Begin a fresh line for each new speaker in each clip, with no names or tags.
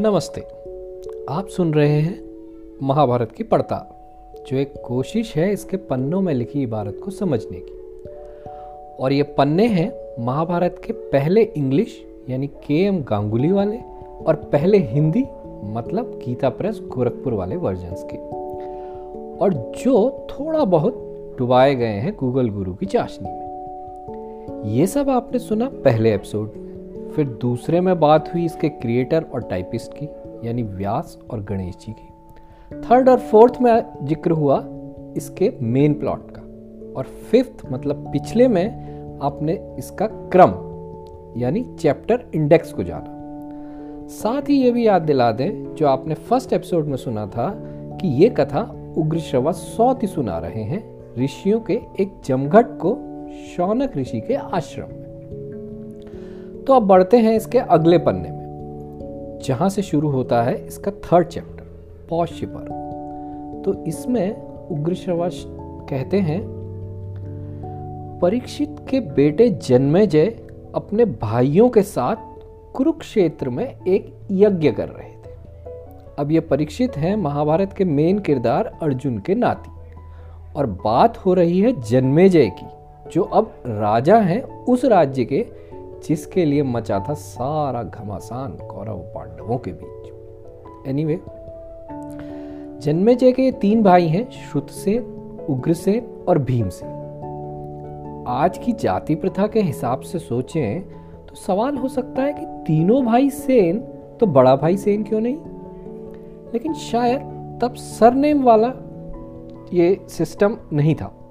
नमस्ते। आप सुन रहे हैं महाभारत की पड़ताल जो एक कोशिश है इसके पन्नों में लिखी इबारत को समझने की। और ये पन्ने हैं महाभारत के पहले इंग्लिश, यानी के एम गांगुली वाले, और पहले हिंदी मतलब गीता प्रेस गोरखपुर वाले वर्जन्स के। और जो थोड़ा बहुत डुबाए गए हैं गूगल गुरु की चाशनी में। ये सब आपने सुना पहले एपिसोड में। फिर दूसरे में बात हुई इसके क्रिएटर और टाइपिस्ट की, यानी व्यास और गणेश जी की। थर्ड और फोर्थ में ज़िक्र हुआ इसके मेन प्लॉट का। और फिफ्थ मतलब पिछले में आपने इसका क्रम, यानी चैप्टर इंडेक्स को जाना। साथ ही ये भी याद दिला दें, जो आपने फ़र्स्ट एपिसोड में सुना था, कि ये कथा उग्र श्रवा सौती सुना रहे हैं ऋषियों के एक जमघट को शौनक ऋषि के आश्रम में। तो अब बढ़ते हैं इसके अगले पन्ने में। जहाँ से शुरू होता है इसका थर्ड चैप्टर पौष्य पर तो इसमें उग्र श्रवास कहते हैं, परीक्षित के बेटे जन्मेजय अपने भाइयों के साथ कुरुक्षेत्र में एक यज्ञ कर रहे थे। अब ये परीक्षित हैं महाभारत के मेन किरदार अर्जुन के नाती। और बात हो रही है जन्मेजय की, जो अब राजा हैं उस राज्य के जिसके लिए मचा था सारा घमासान कौरव पांडवों के बीच। एनीवे anyway, जन्मेजय के तीन भाई हैं श्रुत से उग्र से और भीम से आज की जाति प्रथा के हिसाब से सोचें तो सवाल हो सकता है कि तीनों भाई सेन तो बड़ा भाई सेन क्यों नहीं? लेकिन शायद तब सरनेम वाला ये सिस्टम नहीं था।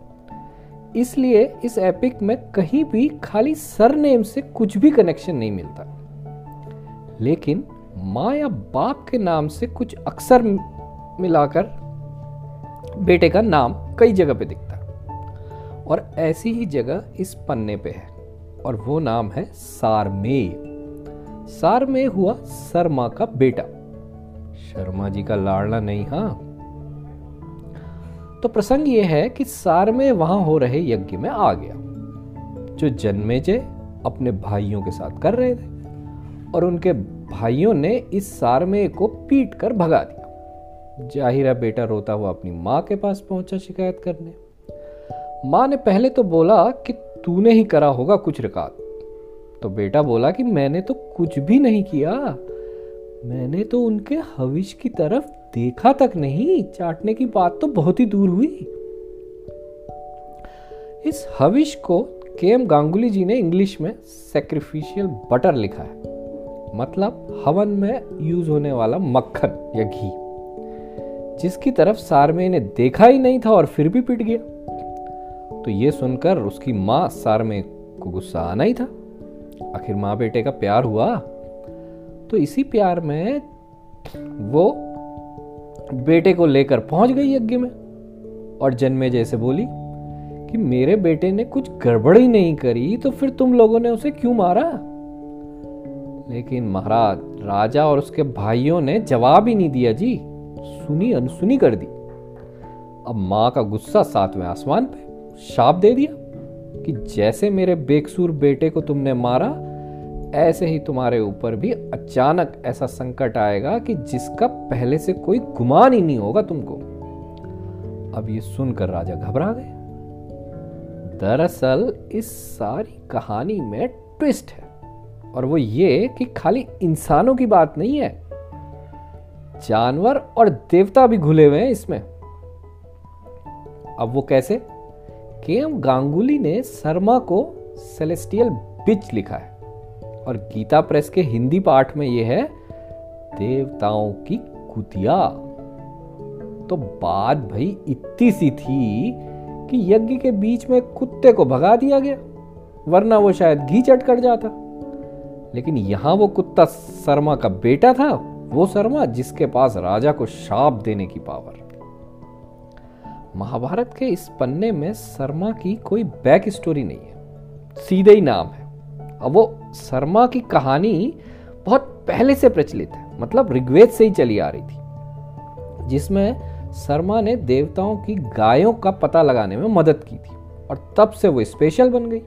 इसलिए इस एपिक में कहीं भी खाली सरनेम से कुछ भी कनेक्शन नहीं मिलता। लेकिन माँ या बाप के नाम से कुछ अक्सर मिलाकर बेटे का नाम कई जगह पे दिखता और ऐसी ही जगह इस पन्ने पे है। और वो नाम है सारमेय। सारमेय हुआ शर्मा का बेटा। शर्मा जी का लाड़ला नहीं हाँ। तो प्रसंग यह है कि सार में वहाँ हो रहे यज्ञ में आ गया, जो जन्मेजय अपने भाइयों के साथ कर रहे थे, और उनके भाइयों ने इस सारमे को पीट कर भगा दिया। जाहिरा बेटा रोता हुआ अपनी माँ के पास पहुँचा शिकायत करने। माँ ने पहले तो बोला कि तूने ही करा होगा कुछ रिकात तो बेटा बोला कि मैंने तो कुछ भी नहीं किया मैंने तो उनके हविश की तरफ़ देखा तक नहीं। चाटने की बात तो बहुत ही दूर हुई। इस हविश को के एम गांगुली जी ने इंग्लिश में सेक्रिफिशियल बटर लिखा है। मतलब हवन में यूज़ होने वाला मक्खन या घी। जिसकी तरफ़ सारमे ने देखा ही नहीं था और फिर भी पिट गया। तो ये सुनकर उसकी माँ सारमे को गुस्सा आना ही था। आखिर माँ बेटे का प्यार हुआ? तो इसी प्यार में वो बेटे को लेकर पहुँच गई यज्ञ में। और जन्मे जैसे बोली कि मेरे बेटे ने कुछ गड़बड़ी नहीं करी तो फिर तुम लोगों ने उसे क्यों मारा? लेकिन महाराज, राजा और उसके भाइयों ने जवाब ही नहीं दिया जी। सुनी अनसुनी कर दी। अब माँ का गुस्सा सातवें आसमान पे शाप दे दिया कि जैसे मेरे बेकसूर बेटे को तुमने मारा ऐसे ही तुम्हारे ऊपर भी अचानक ऐसा संकट आएगा कि जिसका पहले से कोई गुमान ही नहीं होगा तुमको। अब ये सुनकर राजा घबरा गए। दरअसल इस सारी कहानी में ट्विस्ट है और वो ये कि खाली इंसानों की बात नहीं है, जानवर और देवता भी घुले हुए हैं इसमें। अब वो कैसे? के एम गांगुली ने शर्मा को सेलेस्टियल बिच लिखा है। और गीता प्रेस के हिंदी पाठ में यह है, देवताओं की कुतिया। तो बात भाई इतनी सी थी कि यज्ञ के बीच में कुत्ते को भगा दिया गया, वरना वो शायद घी चट कर जाता। लेकिन यहाँ वो कुत्ता शर्मा का बेटा था, वो शर्मा जिसके पास राजा को शाप देने की पावर महाभारत के इस पन्ने में शर्मा की कोई बैक स्टोरी नहीं है, सीधे ही नाम है। अब वो शर्मा की कहानी बहुत पहले से प्रचलित है मतलब ऋग्वेद से ही चली आ रही थी, जिसमें शर्मा ने देवताओं की गायों का पता लगाने में मदद की थी और तब से वो स्पेशल बन गई।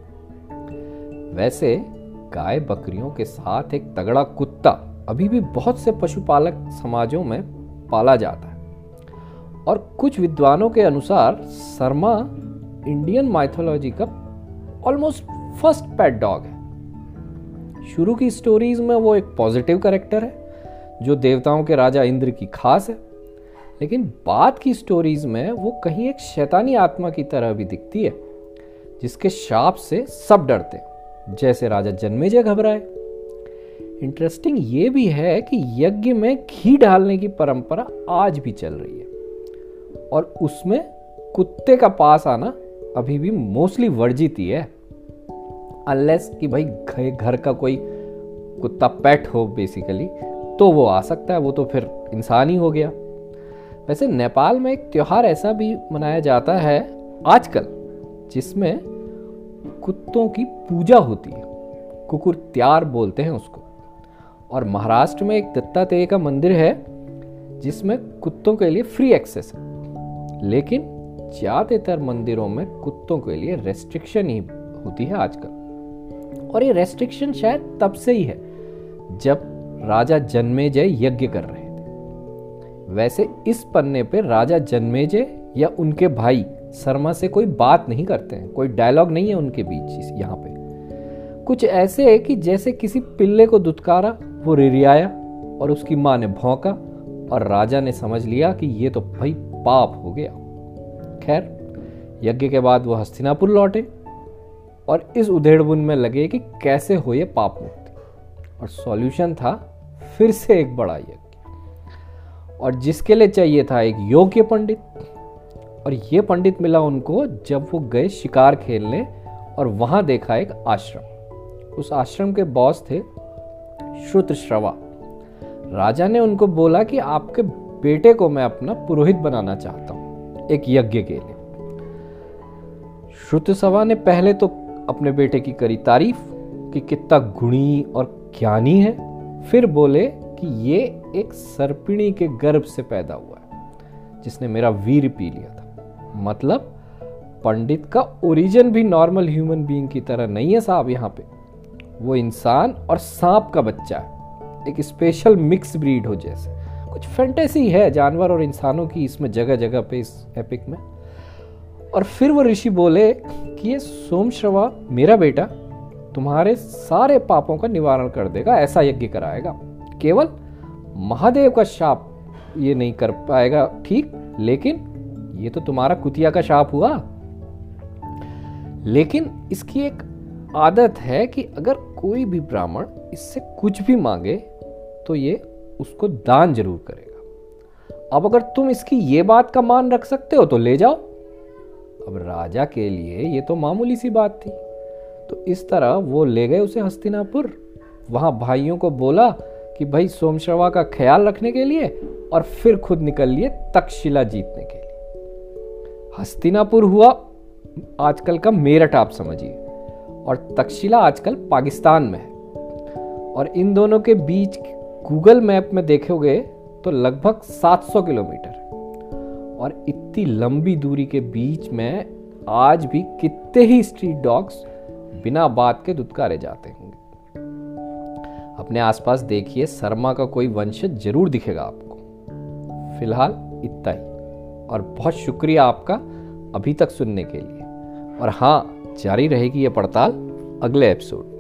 वैसे गाय बकरियों के साथ एक तगड़ा कुत्ता अभी भी बहुत से पशुपालक समाजों में पाला जाता है और कुछ विद्वानों के अनुसार शर्मा इंडियन माइथोलॉजी का ऑलमोस्ट फ़र्स्ट पेट डॉग है। शुरू की स्टोरीज में वो एक पॉजिटिव करेक्टर है, जो देवताओं के राजा इंद्र की खास है। लेकिन बाद की स्टोरीज में वो कहीं एक शैतानी आत्मा की तरह भी दिखती है, जिसके शाप से सब डरते जैसे राजा जन्मेजय घबराए। इंटरेस्टिंग ये भी है कि यज्ञ में घी डालने की परंपरा आज भी चल रही है। और उसमें कुत्ते का पास आना अभी भी मोस्टली वर्जित ही है। अनलेस कि भाई घर का कोई कुत्ता पेट हो बेसिकली तो वो आ सकता है, वो तो फिर इंसान ही हो गया। वैसे नेपाल में एक त्यौहार ऐसा भी मनाया जाता है आजकल, जिसमें कुत्तों की पूजा होती है। कुकुर त्यार बोलते हैं उसको। और महाराष्ट्र में एक दत्तात्रेय का मंदिर है, जिसमें कुत्तों के लिए फ्री एक्सेस है। लेकिन ज़्यादातर मंदिरों में कुत्तों के लिए रेस्ट्रिक्शन ही होती है आजकल। और ये रेस्ट्रिक्शन शायद तब से ही है, जब राजा जन्मेजय यज्ञ कर रहे थे। वैसे इस पन्ने पे राजा जन्मेजय या उनके भाई शर्मा से कोई बात नहीं करते हैं, कोई डायलॉग नहीं है उनके बीच यहाँ पे। कुछ ऐसे है कि जैसे किसी पिल्ले को दुत्कारा, वो रिरियाया और उसकी माँ ने भौंका और राजा ने समझ लिया कि ये तो भाई पाप हो गया। खैर, यज्ञ के बाद वो हस्तिनापुर लौटे। और इस उधेड़बुन में लगे कि कैसे हो ये पाप मुक्ति। और सॉल्यूशन था फिर से एक बड़ा यज्ञ। और जिसके लिए चाहिए था एक योग्य पंडित। और ये पंडित मिला उनको जब वो गए शिकार खेलने और वहाँ देखा एक आश्रम। उस आश्रम के बॉस थे श्रुत श्रवा। राजा ने उनको बोला कि आपके बेटे को मैं अपना पुरोहित बनाना चाहता हूँ, एक यज्ञ के लिए। श्रुत सवा ने पहले तो अपने बेटे की करी तारीफ़ कि कितना गुणी और ज्ञानी है। फिर बोले कि ये एक सर्पिणी के गर्भ से पैदा हुआ है, जिसने मेरा वीर पी लिया था। मतलब पंडित का ओरिजिन भी नॉर्मल ह्यूमन बीइंग की तरह नहीं है साहब यहाँ पे। वो इंसान और सांप का बच्चा है। एक स्पेशल मिक्स ब्रीड हो जैसे। कुछ फैंटेसी है, जानवर और इंसानों की इसमें जगह जगह पे इस एपिक में। और फिर वो ऋषि बोले कि ये सोमश्रवा, मेरा बेटा, तुम्हारे सारे पापों का निवारण कर देगा, ऐसा यज्ञ कराएगा। केवल महादेव का शाप ये नहीं कर पाएगा, ठीक, लेकिन ये तो तुम्हारा कुतिया का शाप हुआ। लेकिन इसकी एक आदत है कि अगर कोई भी ब्राह्मण इससे कुछ भी मांगे तो ये उसको दान ज़रूर करेगा। अब अगर तुम इसकी ये बात का मान रख सकते हो तो ले जाओ। अब राजा के लिए ये तो मामूली सी बात थी। तो इस तरह वो ले गए उसे हस्तिनापुर। वहाँ भाइयों को बोला कि भाई सोमश्रवा का ख्याल रखने के लिए और फिर खुद निकल लिए तक्षशिला जीतने के लिए। हस्तिनापुर हुआ आजकल का मेरठ, आप समझिए। और तक्षशिला आजकल पाकिस्तान में है। और इन दोनों के बीच गूगल मैप में देखोगे तो लगभग 700 किलोमीटर और इतनी लंबी दूरी के बीच में आज भी कितने ही स्ट्रीट डॉग्स बिना बात के दुत्कारे जाते होंगे। अपने आसपास देखिए, शर्मा का कोई वंशज ज़रूर दिखेगा आपको। फ़िलहाल इतना ही। और बहुत शुक्रिया आपका अभी तक सुनने के लिए। और हाँ जारी रहेगी ये पड़ताल अगले एपिसोड